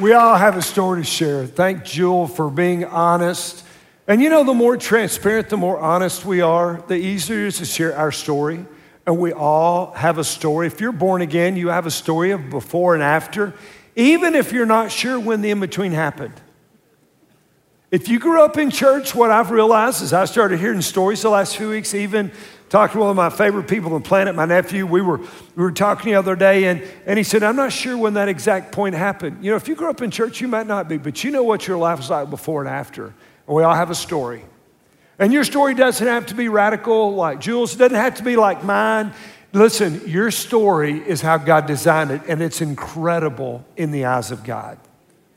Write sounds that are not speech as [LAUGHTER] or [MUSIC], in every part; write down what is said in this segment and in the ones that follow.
We all have a story to share. Thank Jewel for being honest. And you know, the more transparent, the more honest we are, the easier it is to share our story. And we all have a story. If you're born again, you have a story of before and after, even if you're not sure when the in between happened. If you grew up in church, what I've realized is I started hearing stories the last few weeks, even talked to one of my favorite people on the planet, my nephew. We were, we were talking the other day, and, and he said, I'm not sure when that exact point happened. You know, if you grew up in church, you might not be, but you know what your life was like before and after. And we all have a story. And your story doesn't have to be radical like Jules, it doesn't have to be like mine. Listen, your story is how God designed it, and it's incredible in the eyes of God.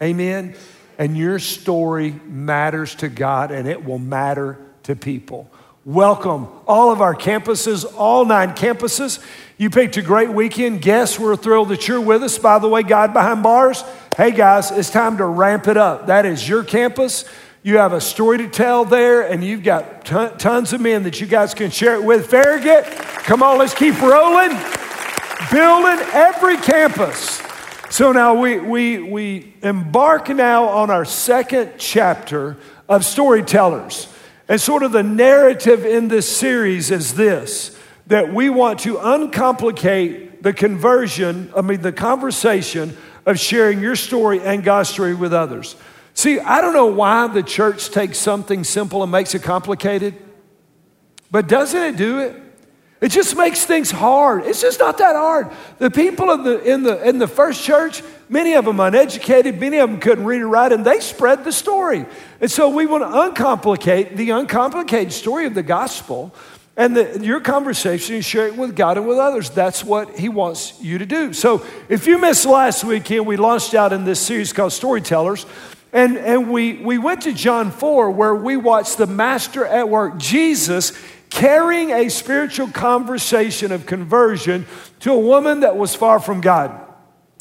Amen? And your story matters to God, and it will matter to people. Welcome, all of our campuses, all nine campuses. You picked a great weekend. Guests, we're thrilled that you're with us. By the way, God behind bars, hey guys, it's time to ramp it up. That is your campus. You have a story to tell there, and you've got ton, tons of men that you guys can share it with. Farragut, come on, let's keep rolling. Building every campus. So now we, we, we embark now on our second chapter of storytellers. And sort of the narrative in this series is this that we want to uncomplicate the conversion, I mean, the conversation of sharing your story and God's story with others. See, I don't know why the church takes something simple and makes it complicated, but doesn't it do it? It just makes things hard. It's just not that hard. The people in the, in the, in the first church, many of them uneducated, many of them couldn't read or write, and they spread the story. And so we want to uncomplicate the uncomplicated story of the gospel and the, your conversation and share it with God and with others. That's what He wants you to do. So if you missed last weekend, we launched out in this series called Storytellers. And, and we, we went to John 4, where we watched the master at work, Jesus carrying a spiritual conversation of conversion to a woman that was far from God.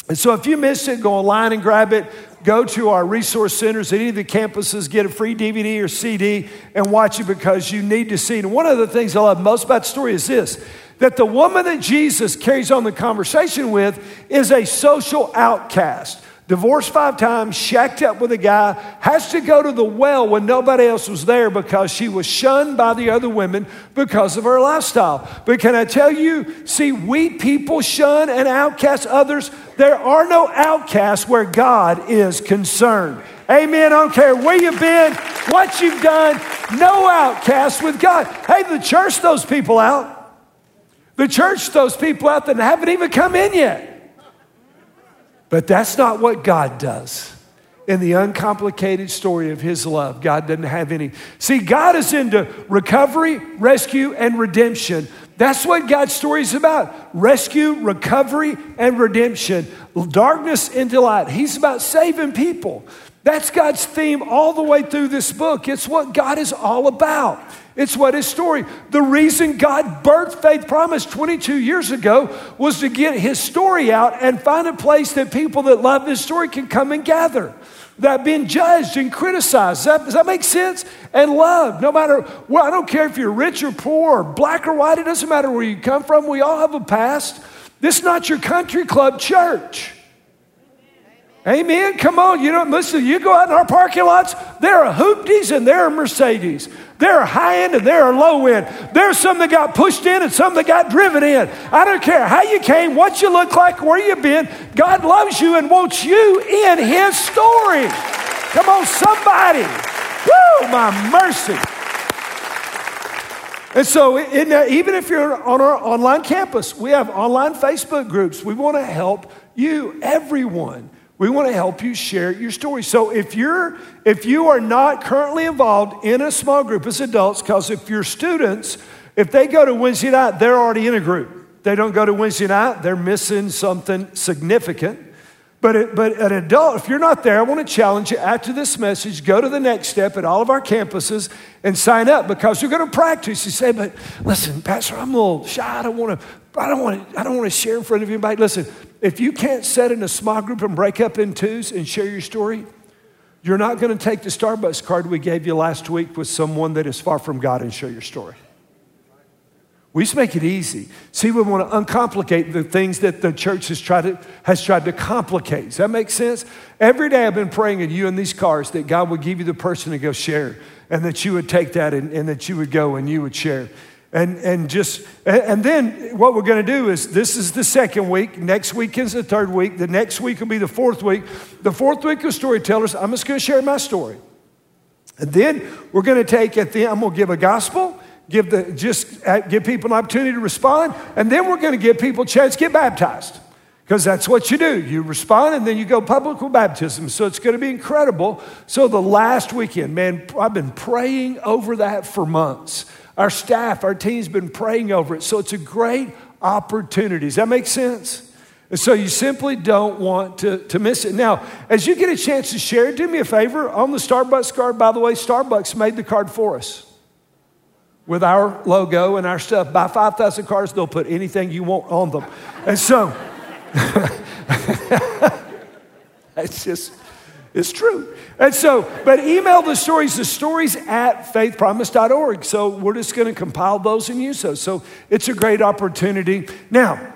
And so if you missed it, go online and grab it. Go to our resource centers at any of the campuses, get a free DVD or CD, and watch it because you need to see it. And one of the things I love most about the story is this that the woman that Jesus carries on the conversation with is a social outcast divorced five times, shacked up with a guy, has to go to the well when nobody else was there because she was shunned by the other women because of her lifestyle. But can I tell you, see, we people shun and outcast others. There are no outcasts where God is concerned. Amen. I don't care where you've been, what you've done, no outcast with God. Hey, the church those people out. The church those people out that haven't even come in yet. But that's not what God does. In the uncomplicated story of His love, God doesn't have any. See, God is into recovery, rescue, and redemption. That's what God's story is about rescue, recovery, and redemption. Darkness into light. He's about saving people. That's God's theme all the way through this book. It's what God is all about. It's what his story. The reason God birthed Faith Promise 22 years ago was to get his story out and find a place that people that love his story can come and gather. That being judged and criticized. Does that, does that make sense? And loved. No matter, well, I don't care if you're rich or poor or black or white, it doesn't matter where you come from. We all have a past. This is not your country club church. Amen. Come on. You know, listen, you go out in our parking lots, there are hoopties and there are Mercedes. There are high end and there are low end. There's some that got pushed in and some that got driven in. I don't care how you came, what you look like, where you've been. God loves you and wants you in His story. Come on, somebody. Woo, my mercy. And so, in, even if you're on our online campus, we have online Facebook groups. We want to help you, everyone. We want to help you share your story. So if you're if you are not currently involved in a small group as adults, because if your students, if they go to Wednesday night, they're already in a group. They don't go to Wednesday night, they're missing something significant. But, it, but an adult, if you're not there, I want to challenge you after this message, go to the next step at all of our campuses and sign up because you're going to practice. You say, but listen, Pastor, I'm a little shy. I don't want to, I don't want to, I don't want to share in front of anybody. Listen, if you can't sit in a small group and break up in twos and share your story, you're not going to take the Starbucks card we gave you last week with someone that is far from God and share your story. We just make it easy. See, we want to uncomplicate the things that the church has tried to, has tried to complicate. Does that make sense? Every day I've been praying in you in these cars that God would give you the person to go share and that you would take that and, and that you would go and you would share. And, and just, and then what we're going to do is this is the second week. Next week is the third week. The next week will be the fourth week. The fourth week of storytellers, I'm just going to share my story. And then we're going to take at the, I'm going to give a gospel give the just uh, give people an opportunity to respond, and then we're going to give people a chance to get baptized. Because that's what you do. You respond and then you go public with baptism. So it's going to be incredible. So the last weekend, man, I've been praying over that for months. Our staff, our team's been praying over it. So it's a great opportunity. Does that make sense? And so you simply don't want to, to miss it. Now, as you get a chance to share do me a favor. On the Starbucks card, by the way, Starbucks made the card for us with our logo and our stuff. Buy 5,000 cards, they'll put anything you want on them. And so, [LAUGHS] it's just, it's true. And so, but email the stories, the stories at faithpromise.org. So we're just going to compile those and use those. So it's a great opportunity. Now,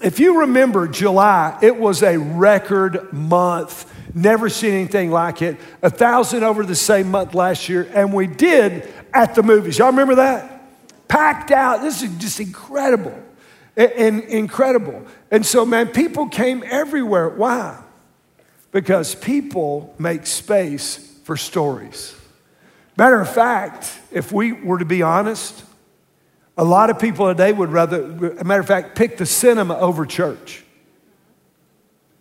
if you remember July, it was a record month. Never seen anything like it. A thousand over the same month last year, and we did at the movies. Y'all remember that? Packed out. This is just incredible. And incredible. And so, man, people came everywhere. Why? Because people make space for stories. Matter of fact, if we were to be honest, a lot of people today would rather, a matter of fact, pick the cinema over church.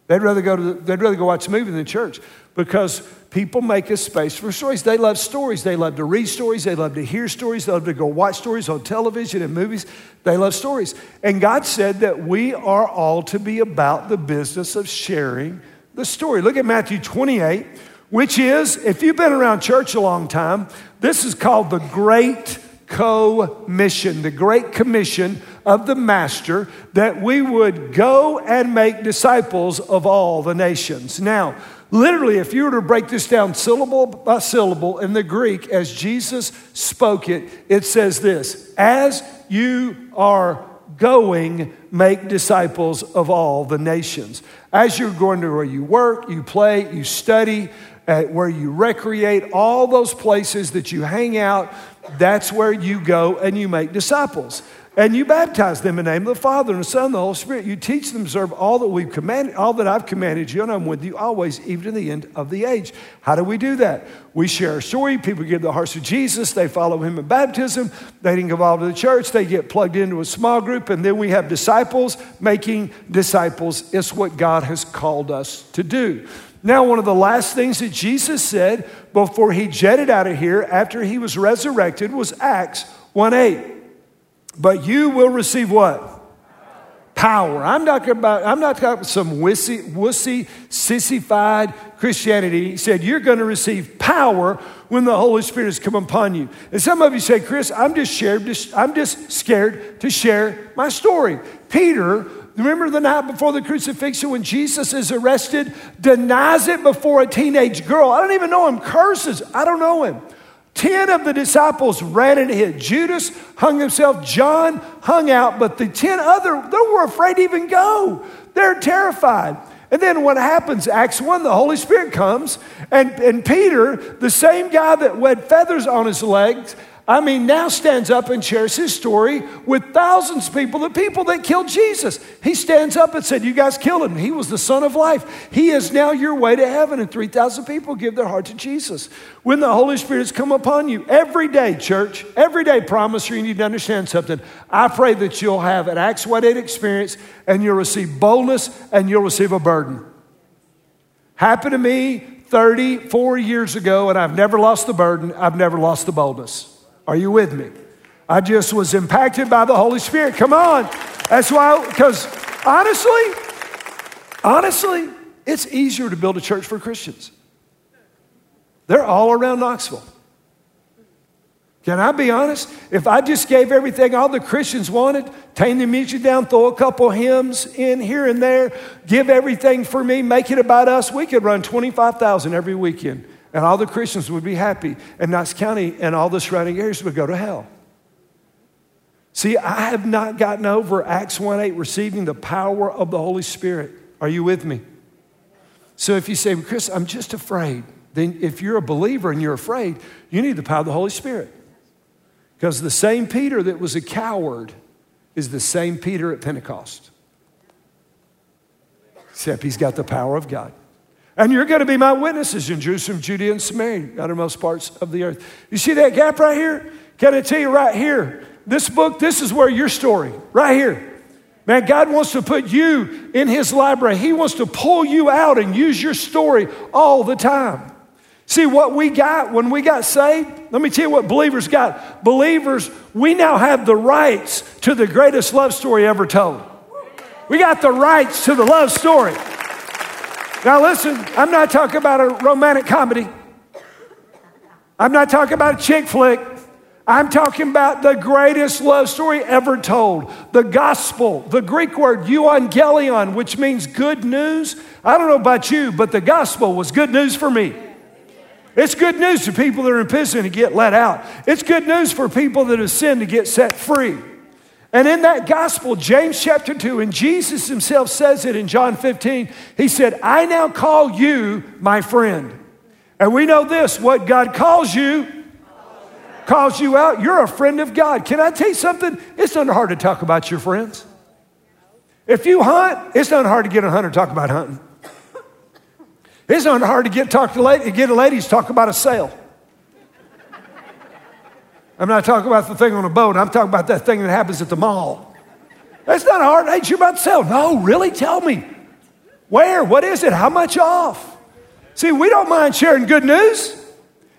They'd rather go to the, they'd rather go watch a movie than church because people make a space for stories. They love stories. They love to read stories. They love to hear stories. They love to go watch stories on television and movies. They love stories. And God said that we are all to be about the business of sharing the story. Look at Matthew 28, which is, if you've been around church a long time, this is called the Great Co-Mission, the Great Commission of the Master, that we would go and make disciples of all the nations. Now, literally, if you were to break this down syllable by syllable in the Greek as Jesus spoke it, it says this As you are going, make disciples of all the nations. As you're going to where you work, you play, you study, uh, where you recreate, all those places that you hang out, that's where you go and you make disciples. And you baptize them in the name of the Father and the Son and the Holy Spirit. You teach them to observe all that we've commanded, all that I've commanded you, and I'm with you always, even to the end of the age. How do we do that? We share a story. People give their hearts to Jesus. They follow him in baptism. They get involved in the church. They get plugged into a small group, and then we have disciples making disciples. It's what God has called us to do. Now, one of the last things that Jesus said before he jetted out of here after he was resurrected was Acts 1 8. But you will receive what? Power. I'm not talking about, I'm not talking about some wussy, wussy, sissified Christianity. He said, You're going to receive power when the Holy Spirit has come upon you. And some of you say, Chris, I'm just scared, just, I'm just scared to share my story. Peter, remember the night before the crucifixion when Jesus is arrested, denies it before a teenage girl. I don't even know him, curses. I don't know him. Ten of the disciples ran and hid. Judas hung himself. John hung out, but the ten other, they were afraid to even go. They're terrified. And then what happens? Acts 1, the Holy Spirit comes, and, and Peter, the same guy that had feathers on his legs, I mean, now stands up and shares his story with thousands of people, the people that killed Jesus. He stands up and said, You guys killed him. He was the Son of life. He is now your way to heaven. And 3,000 people give their heart to Jesus. When the Holy Spirit has come upon you, every day, church, every day, promise you need to understand something. I pray that you'll have an Acts 1 8 experience and you'll receive boldness and you'll receive a burden. Happened to me 34 years ago, and I've never lost the burden, I've never lost the boldness. Are you with me? I just was impacted by the Holy Spirit. Come on. That's why, because honestly, honestly, it's easier to build a church for Christians. They're all around Knoxville. Can I be honest? If I just gave everything all the Christians wanted, tame the music down, throw a couple hymns in here and there, give everything for me, make it about us, we could run 25,000 every weekend and all the Christians would be happy, and Knox County and all the surrounding areas would go to hell. See, I have not gotten over Acts 1 8, receiving the power of the Holy Spirit. Are you with me? So if you say, Chris, I'm just afraid, then if you're a believer and you're afraid, you need the power of the Holy Spirit. Because the same Peter that was a coward is the same Peter at Pentecost. Except he's got the power of God. And you're going to be my witnesses in Jerusalem, Judea, and Samaria, uttermost parts of the earth. You see that gap right here? Can I tell you right here? This book, this is where your story, right here. Man, God wants to put you in His library. He wants to pull you out and use your story all the time. See what we got when we got saved? Let me tell you what believers got. Believers, we now have the rights to the greatest love story ever told. We got the rights to the love story. Now, listen, I'm not talking about a romantic comedy. I'm not talking about a chick flick. I'm talking about the greatest love story ever told. The gospel, the Greek word euangelion, which means good news. I don't know about you, but the gospel was good news for me. It's good news to people that are in prison to get let out. It's good news for people that have sinned to get set free. And in that gospel, James chapter 2, and Jesus himself says it in John 15, he said, I now call you my friend. And we know this what God calls you, calls you out, you're a friend of God. Can I tell you something? It's not hard to talk about your friends. If you hunt, it's not hard to get a hunter to talk about hunting. It's not hard to get, talk to lady, get a ladies talk about a sail. I'm not talking about the thing on a boat. I'm talking about that thing that happens at the mall. That's not a hard. Hey, you about to sell? No, really? Tell me. Where? What is it? How much off? See, we don't mind sharing good news.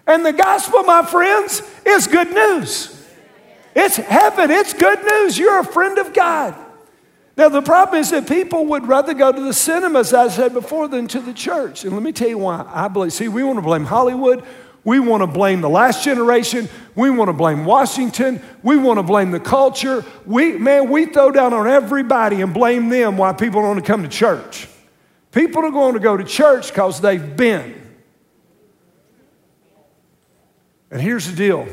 And the gospel, my friends, is good news. It's heaven. It's good news. You're a friend of God. Now, the problem is that people would rather go to the cinemas, as I said before, than to the church. And let me tell you why. I believe, see, we want to blame Hollywood. We want to blame the last generation. We want to blame Washington. We want to blame the culture. We, man, we throw down on everybody and blame them why people don't come to church. People are going to go to church because they've been. And here's the deal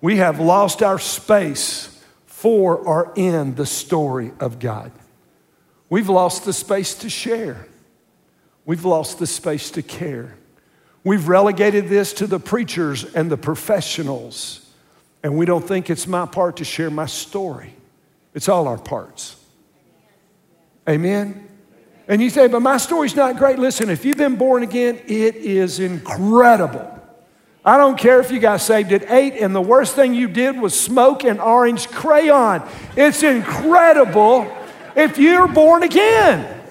we have lost our space for or in the story of God. We've lost the space to share, we've lost the space to care. We've relegated this to the preachers and the professionals, and we don't think it's my part to share my story. It's all our parts. Amen? And you say, but my story's not great. Listen, if you've been born again, it is incredible. I don't care if you got saved at eight and the worst thing you did was smoke an orange crayon. It's incredible if you're born again.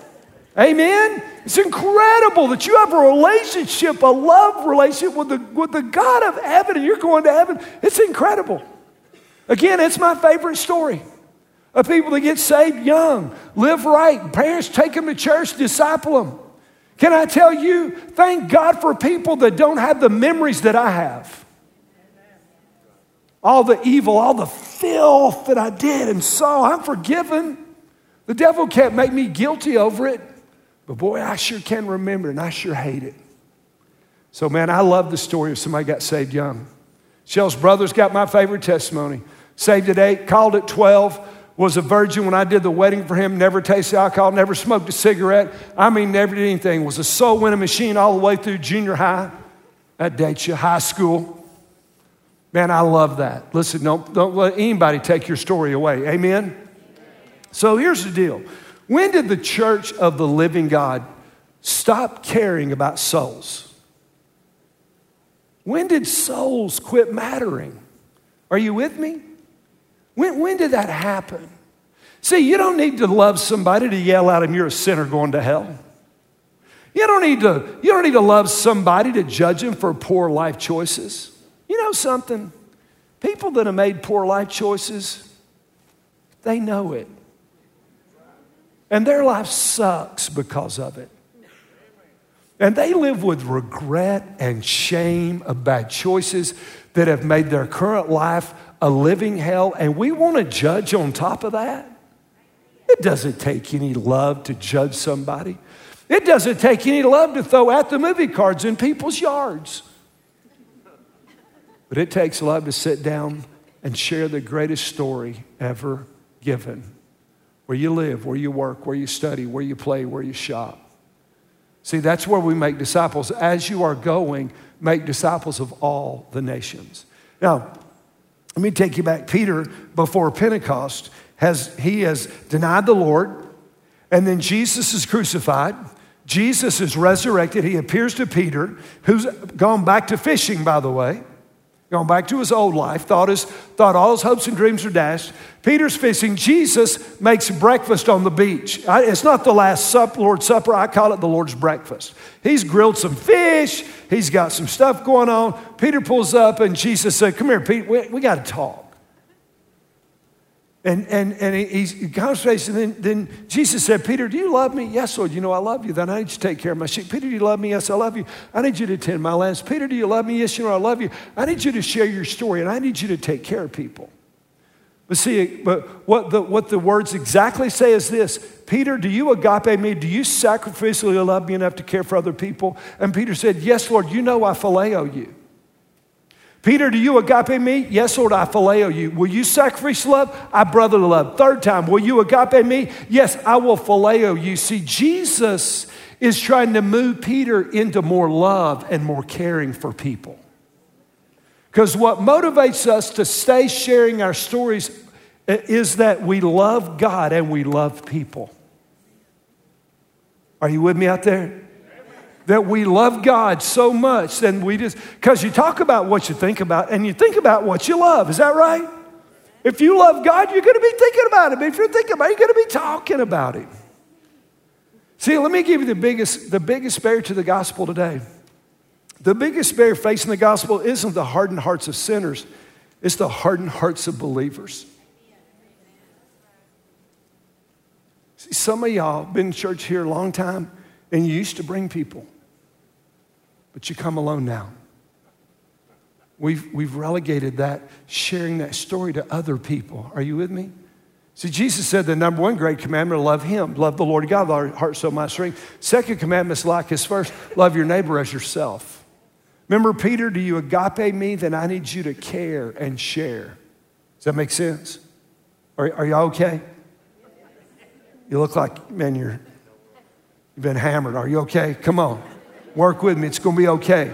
Amen? It's incredible that you have a relationship, a love relationship with the, with the God of heaven, and you're going to heaven. It's incredible. Again, it's my favorite story of people that get saved young, live right, parents take them to church, disciple them. Can I tell you, thank God for people that don't have the memories that I have. All the evil, all the filth that I did and saw, I'm forgiven. The devil can't make me guilty over it. But boy, I sure can remember and I sure hate it. So, man, I love the story of somebody got saved young. Shell's brothers got my favorite testimony. Saved at eight, called at 12, was a virgin when I did the wedding for him, never tasted alcohol, never smoked a cigarette. I mean, never did anything. Was a soul winning machine all the way through junior high. That dates you, high school. Man, I love that. Listen, don't, don't let anybody take your story away. Amen? So here's the deal when did the church of the living God stop caring about souls? When did souls quit mattering? Are you with me? When, when did that happen? See, you don't need to love somebody to yell at them, you're a sinner going to hell. You don't need to, you don't need to love somebody to judge them for poor life choices. You know something? People that have made poor life choices, they know it. And their life sucks because of it. And they live with regret and shame of bad choices that have made their current life a living hell. And we want to judge on top of that. It doesn't take any love to judge somebody. It doesn't take any love to throw out the movie cards in people's yards. But it takes love to sit down and share the greatest story ever given. Where you live, where you work, where you study, where you play, where you shop. See, that's where we make disciples. As you are going, make disciples of all the nations. Now, let me take you back. Peter, before Pentecost, has he has denied the Lord, and then Jesus is crucified. Jesus is resurrected. He appears to Peter, who's gone back to fishing, by the way gone back to his old life, thought, his, thought all his hopes and dreams were dashed. Peter's fishing. Jesus makes breakfast on the beach. I, it's not the last sup, Lord's Supper, I call it the Lord's breakfast. He's grilled some fish, he's got some stuff going on. Peter pulls up, and Jesus said, Come here, Pete, we, we got to talk. And, and, and he's in conversation. Then, then Jesus said, Peter, do you love me? Yes, Lord, you know I love you. Then I need you to take care of my sheep. Peter, do you love me? Yes, I love you. I need you to tend my lambs. Peter, do you love me? Yes, you know I love you. I need you to share your story, and I need you to take care of people. But see, but what the, what the words exactly say is this Peter, do you agape me? Do you sacrificially love me enough to care for other people? And Peter said, Yes, Lord, you know I phileo you. Peter, do you agape me? Yes, Lord, I phileo you. Will you sacrifice love? I brotherly love. Third time, will you agape me? Yes, I will phileo you. See, Jesus is trying to move Peter into more love and more caring for people. Because what motivates us to stay sharing our stories eh, is that we love God and we love people. Are you with me out there? That we love God so much, then we just, because you talk about what you think about and you think about what you love. Is that right? If you love God, you're going to be thinking about Him. If you're thinking about it, you're going to be talking about Him. See, let me give you the biggest, the biggest barrier to the gospel today. The biggest barrier facing the gospel isn't the hardened hearts of sinners, it's the hardened hearts of believers. See, some of y'all been in church here a long time and you used to bring people but you come alone now. We've, we've relegated that, sharing that story to other people. Are you with me? See, Jesus said the number one great commandment love Him, love the Lord God our heart, soul, mind, strength. Second commandment is like His first love your neighbor as yourself. Remember, Peter, do you agape me? Then I need you to care and share. Does that make sense? Are, are y'all okay? You look like, man, you're, you've been hammered. Are you okay? Come on. Work with me, it's going to be okay.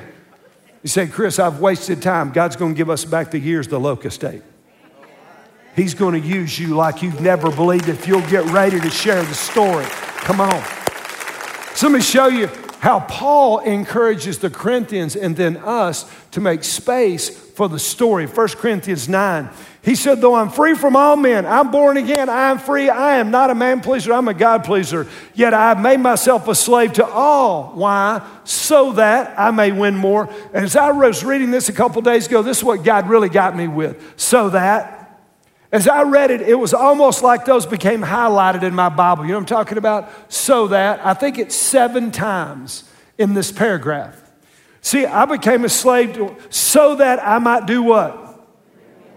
You say, Chris, I've wasted time. God's going to give us back the years the locust ate. He's going to use you like you've never believed if you'll get ready to share the story. Come on. So let me show you how Paul encourages the Corinthians and then us to make space for the story. 1 Corinthians 9. He said, Though I'm free from all men, I'm born again, I am free, I am not a man pleaser, I'm a God pleaser. Yet I have made myself a slave to all. Why? So that I may win more. And as I was reading this a couple days ago, this is what God really got me with. So that. As I read it, it was almost like those became highlighted in my Bible. You know what I'm talking about? So that. I think it's seven times in this paragraph. See, I became a slave to, so that I might do what?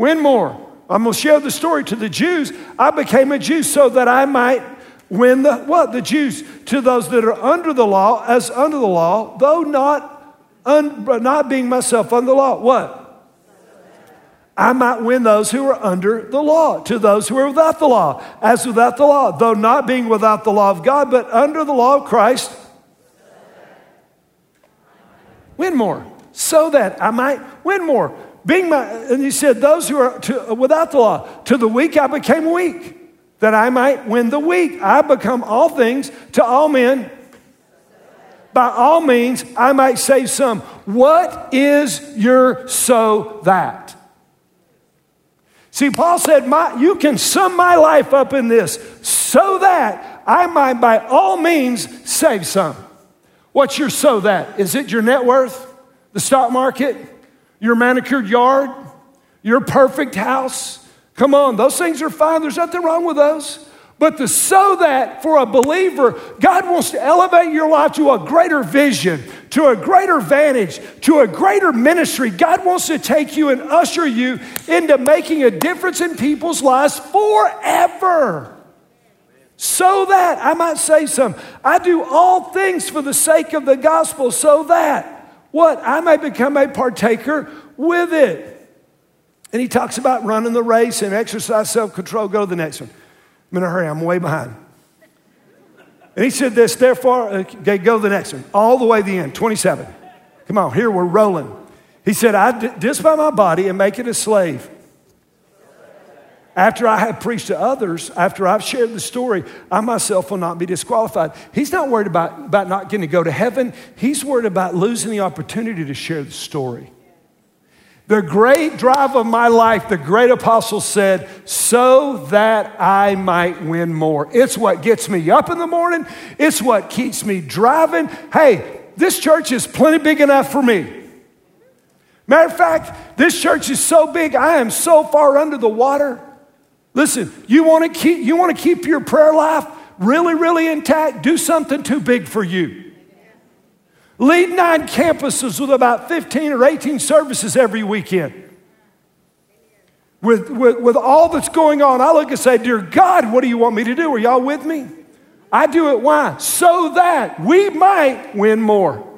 Win more. I'm going to share the story to the Jews. I became a Jew so that I might win the what? The Jews to those that are under the law as under the law, though not un, not being myself under the law. What? I might win those who are under the law, to those who are without the law, as without the law, though not being without the law of God, but under the law of Christ. Win more, so that I might win more being my, and he said, those who are to, without the law, to the weak I became weak, that I might win the weak. I become all things to all men. By all means, I might save some. What is your so that? See, Paul said, my, You can sum my life up in this so that I might by all means save some. What's your so that? Is it your net worth? The stock market? Your manicured yard, your perfect house. Come on, those things are fine. There's nothing wrong with those. But the so that for a believer, God wants to elevate your life to a greater vision, to a greater vantage, to a greater ministry. God wants to take you and usher you into making a difference in people's lives forever. So that, I might say some, I do all things for the sake of the gospel, so that what? I may become a partaker with it. And he talks about running the race and exercise self control. Go to the next one. I'm in a hurry, I'm way behind. And he said this, therefore, uh, okay, go to the next one, all the way to the end, 27. Come on, here we're rolling. He said, I discipline my body and make it a slave. After I have preached to others, after I've shared the story, I myself will not be disqualified. He's not worried about, about not getting to go to heaven. He's worried about losing the opportunity to share the story. The great drive of my life, the great apostle said, so that I might win more. It's what gets me up in the morning, it's what keeps me driving. Hey, this church is plenty big enough for me. Matter of fact, this church is so big, I am so far under the water. Listen, you want to keep you want to keep your prayer life really, really intact, do something too big for you. Lead nine campuses with about 15 or 18 services every weekend. With, with, with all that's going on, I look and say, Dear God, what do you want me to do? Are y'all with me? I do it why? So that we might win more.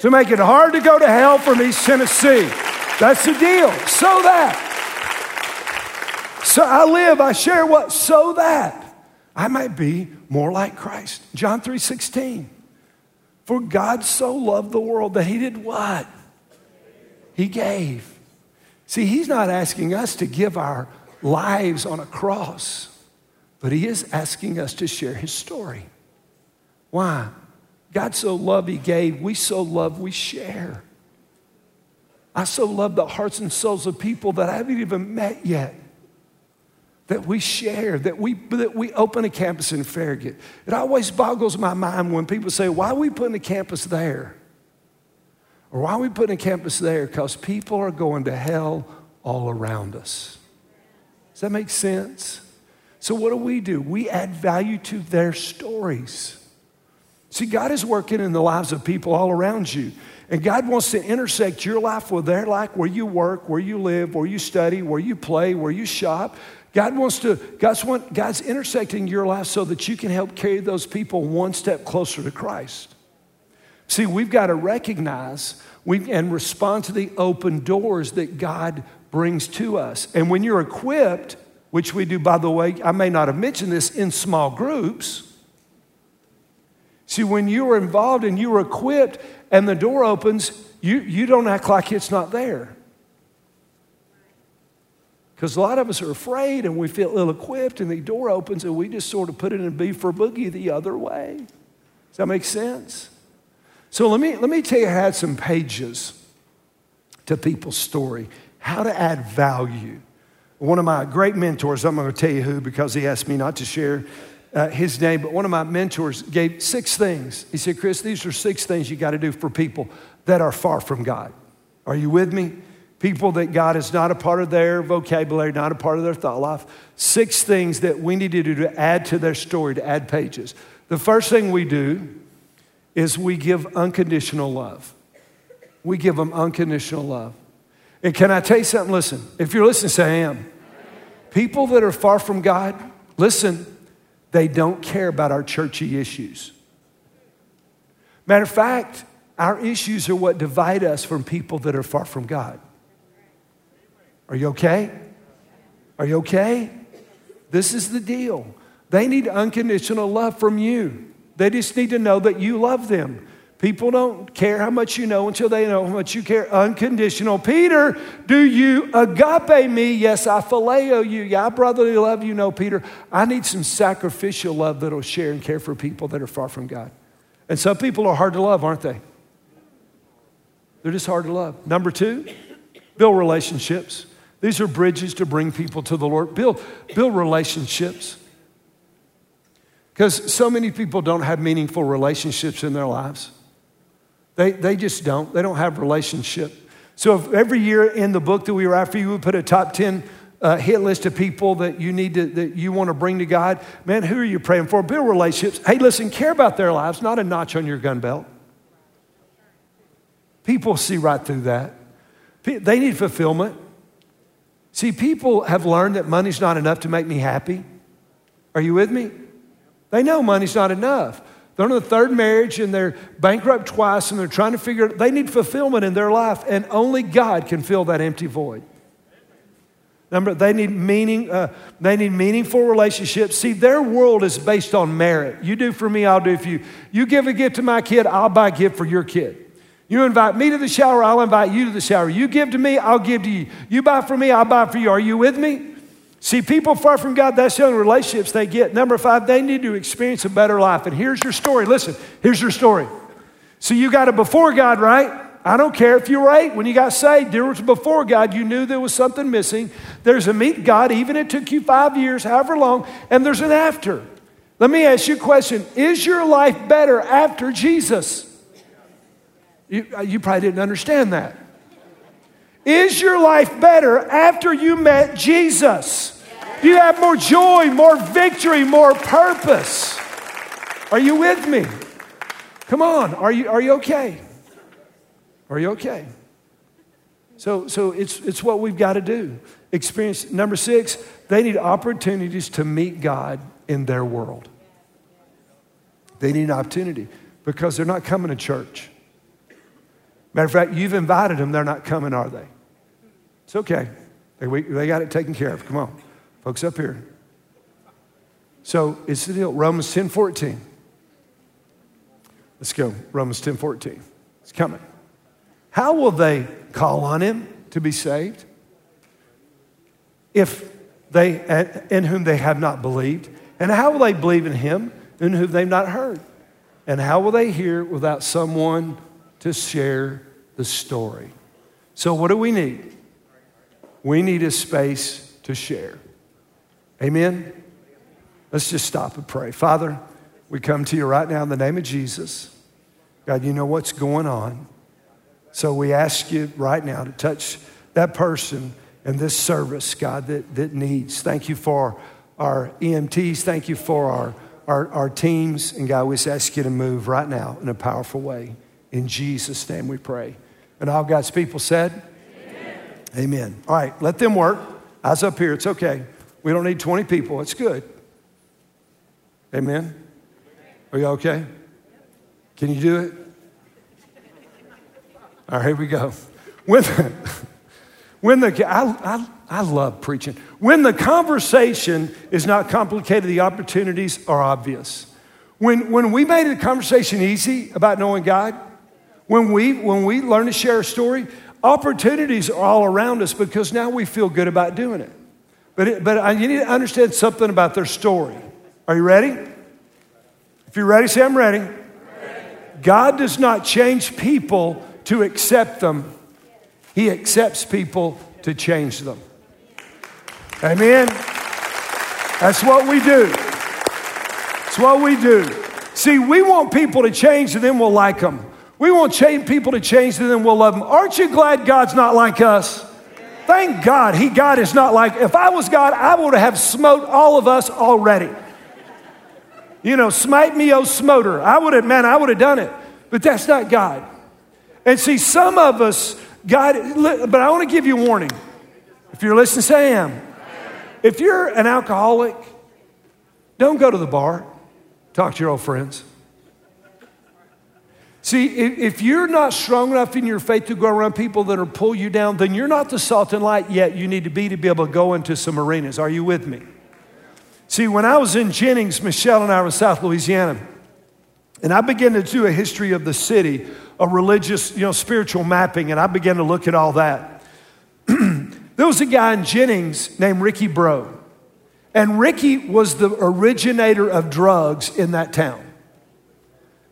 To make it hard to go to hell from East Tennessee. That's the deal. So that. So I live, I share what? So that I might be more like Christ. John 3 16. For God so loved the world that he did what? He gave. See, he's not asking us to give our lives on a cross, but he is asking us to share his story. Why? God so loved, he gave. We so love, we share. I so love the hearts and souls of people that I haven't even met yet that we share, that we, that we open a campus in Farragut. It always boggles my mind when people say, Why are we putting a campus there? Or why are we putting a campus there? Because people are going to hell all around us. Does that make sense? So, what do we do? We add value to their stories. See, God is working in the lives of people all around you. And God wants to intersect your life with their life, where you work, where you live, where you study, where you play, where you shop. God wants to, God's, want, God's intersecting your life so that you can help carry those people one step closer to Christ. See, we've got to recognize we, and respond to the open doors that God brings to us. And when you're equipped, which we do, by the way, I may not have mentioned this in small groups. See, when you are involved and you are equipped and the door opens, you, you don't act like it's not there. Because a lot of us are afraid and we feel ill equipped, and the door opens and we just sort of put it in B for boogie the other way. Does that make sense? So let me, let me tell you, I had some pages to people's story, how to add value. One of my great mentors, I'm going to tell you who because he asked me not to share uh, his name, but one of my mentors gave six things. He said, Chris, these are six things you got to do for people that are far from God. Are you with me? people that God is not a part of their vocabulary, not a part of their thought life. Six things that we need to do to add to their story, to add pages. The first thing we do is we give unconditional love. We give them unconditional love. And can I tell you something? Listen, if you're listening, say I am. People that are far from God, listen, they don't care about our churchy issues. Matter of fact, our issues are what divide us from people that are far from God. Are you okay? Are you okay? This is the deal. They need unconditional love from you. They just need to know that you love them. People don't care how much you know until they know how much you care. Unconditional. Peter, do you agape me? Yes, I phileo you. Yeah, I brotherly love you. No, Peter, I need some sacrificial love that'll share and care for people that are far from God. And some people are hard to love, aren't they? They're just hard to love. Number two, build relationships. These are bridges to bring people to the Lord. Build, build relationships. Because so many people don't have meaningful relationships in their lives. They, they just don't. They don't have relationship. So if every year in the book that we write for you, we put a top 10 uh, hit list of people that you need to, that you want to bring to God. Man, who are you praying for? Build relationships. Hey, listen, care about their lives, not a notch on your gun belt. People see right through that. They need fulfillment. See, people have learned that money's not enough to make me happy. Are you with me? They know money's not enough. They're in the third marriage and they're bankrupt twice and they're trying to figure they need fulfillment in their life and only God can fill that empty void. Number, they need meaning. Uh, they need meaningful relationships. See, their world is based on merit. You do for me, I'll do for you. You give a gift to my kid, I'll buy a gift for your kid. You invite me to the shower, I'll invite you to the shower. You give to me, I'll give to you. You buy for me, I'll buy for you. Are you with me? See, people far from God, that's the only relationships they get. Number five, they need to experience a better life. And here's your story. Listen, here's your story. So you got it before God, right? I don't care if you were eight when you got saved. There was before God, you knew there was something missing. There's a meet God, even it took you five years, however long, and there's an after. Let me ask you a question Is your life better after Jesus? You, uh, you probably didn't understand that. Is your life better after you met Jesus? You have more joy, more victory, more purpose? Are you with me? Come on, are you, are you okay? Are you okay? So, so it's, it's what we've got to do. Experience number six, they need opportunities to meet God in their world. They need an opportunity because they're not coming to church. Matter of fact, you've invited them, they're not coming, are they? It's okay. They, we, they got it taken care of. Come on, folks up here. So it's the deal. Romans 10 14. Let's go. Romans 10 14. It's coming. How will they call on him to be saved? If they, in whom they have not believed. And how will they believe in him in whom they've not heard? And how will they hear without someone to share the story? So, what do we need? We need a space to share. Amen? Let's just stop and pray. Father, we come to you right now in the name of Jesus. God, you know what's going on. So we ask you right now to touch that person in this service, God, that, that needs. Thank you for our EMTs. Thank you for our, our, our teams. And God, we just ask you to move right now in a powerful way. In Jesus' name we pray. And all God's people said, Amen. Amen. All right, let them work. Eyes up here. It's okay. We don't need 20 people. It's good. Amen. Are you okay? Can you do it? All right, here we go. When the, [LAUGHS] when the I, I, I love preaching. When the conversation is not complicated, the opportunities are obvious. When, when we made the conversation easy about knowing God, when we, when we learn to share a story, opportunities are all around us because now we feel good about doing it. But, it, but you need to understand something about their story. Are you ready? If you're ready, say, I'm ready. ready. God does not change people to accept them, He accepts people to change them. Amen? That's what we do. That's what we do. See, we want people to change and then we'll like them. We want change, people to change and then we'll love them. Aren't you glad God's not like us? Thank God he God is not like if I was God, I would have smote all of us already. You know, smite me, O smoter. I would have, man, I would have done it. But that's not God. And see, some of us, God, but I want to give you a warning. If you're listening, say I am. If you're an alcoholic, don't go to the bar. Talk to your old friends. See, if you're not strong enough in your faith to go around people that are pull you down, then you're not the salt and light yet you need to be to be able to go into some arenas. Are you with me? See, when I was in Jennings, Michelle and I were in South Louisiana, and I began to do a history of the city a religious, you know, spiritual mapping, and I began to look at all that. [CLEARS THROAT] there was a guy in Jennings named Ricky Bro, and Ricky was the originator of drugs in that town.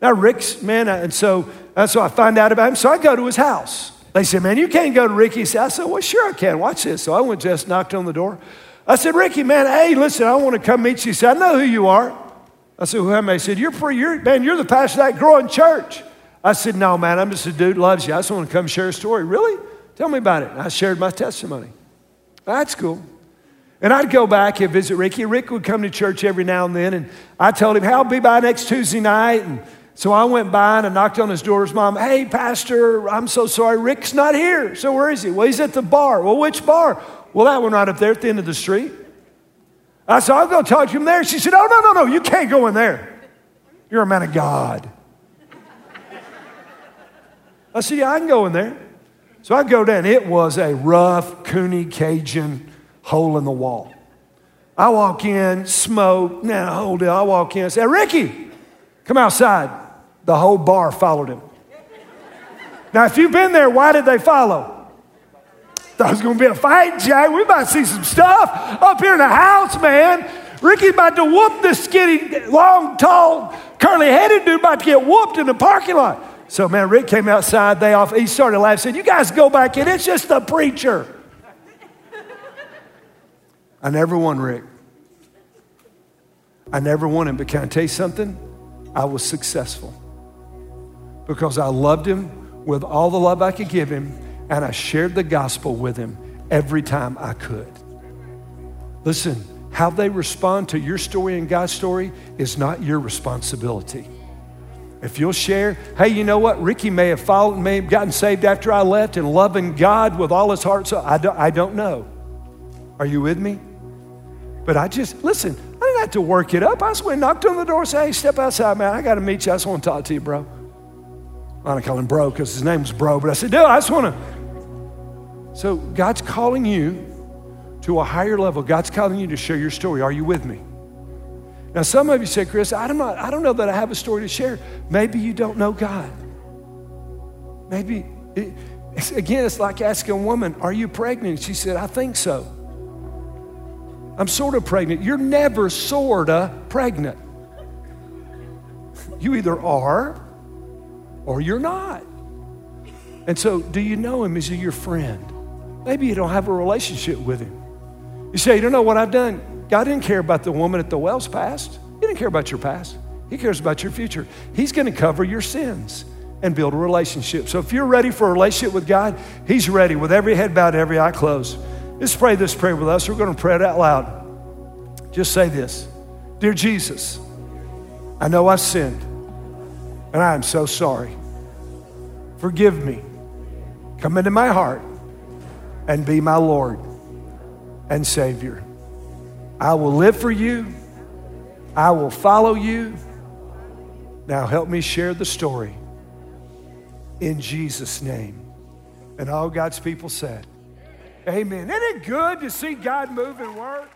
Now, Rick's, man, uh, and so, and so I find out about him, so I go to his house. They said, man, you can't go to Ricky's house. I said, well, sure I can. Watch this. So I went just knocked on the door. I said, Ricky, man, hey, listen, I want to come meet you. He said, I know who you are. I said, who am I? He said, you're, free. you're man, you're the pastor of that growing church. I said, No, man, I'm just a dude loves you. I just want to come share a story. Really? Tell me about it. And I shared my testimony. That's cool. And I'd go back and visit Ricky. Rick would come to church every now and then, and I told him, Hey, I'll be by next Tuesday night. And so I went by and I knocked on his door. His mom, Hey, Pastor, I'm so sorry. Rick's not here. So where is he? Well, he's at the bar. Well, which bar? Well, that one right up there at the end of the street. I said, I'll go talk to him there. She said, Oh, no, no, no, you can't go in there. You're a man of God. I said, Yeah, I can go in there. So I go down. It was a rough, Cooney Cajun hole in the wall. I walk in, smoke, now hold it. I walk in, say, Ricky, come outside. The whole bar followed him. Now, if you've been there, why did they follow? Thought it was going to be a fight, Jack. We might see some stuff up here in the house, man. Ricky's about to whoop this skinny, long, tall, curly headed dude about to get whooped in the parking lot. So, man, Rick came outside. They off. He started laughing. Said, "You guys go back in. It's just the preacher." I never won Rick. I never won him. But can I tell you something? I was successful because I loved him with all the love I could give him, and I shared the gospel with him every time I could. Listen, how they respond to your story and God's story is not your responsibility. If you'll share, hey, you know what? Ricky may have followed, have gotten saved after I left and loving God with all his heart. So I don't, I don't know. Are you with me? But I just, listen, I didn't have to work it up. I just went knocked on the door, said, hey, step outside, man. I got to meet you. I just want to talk to you, bro. I don't call him bro because his name name's bro, but I said, dude, I just want to. So God's calling you to a higher level. God's calling you to share your story. Are you with me? Now, some of you say, Chris, I don't, know, I don't know that I have a story to share. Maybe you don't know God. Maybe, it, it's, again, it's like asking a woman, Are you pregnant? She said, I think so. I'm sort of pregnant. You're never sort of pregnant. You either are or you're not. And so, do you know him? Is he your friend? Maybe you don't have a relationship with him. You say, You don't know what I've done. God didn't care about the woman at the well's past. He didn't care about your past. He cares about your future. He's going to cover your sins and build a relationship. So if you're ready for a relationship with God, He's ready with every head bowed, every eye closed. Let's pray this prayer with us. We're going to pray it out loud. Just say this Dear Jesus, I know I've sinned, and I am so sorry. Forgive me. Come into my heart and be my Lord and Savior. I will live for you. I will follow you. Now help me share the story in Jesus' name. And all God's people said, Amen. Isn't it good to see God move and work?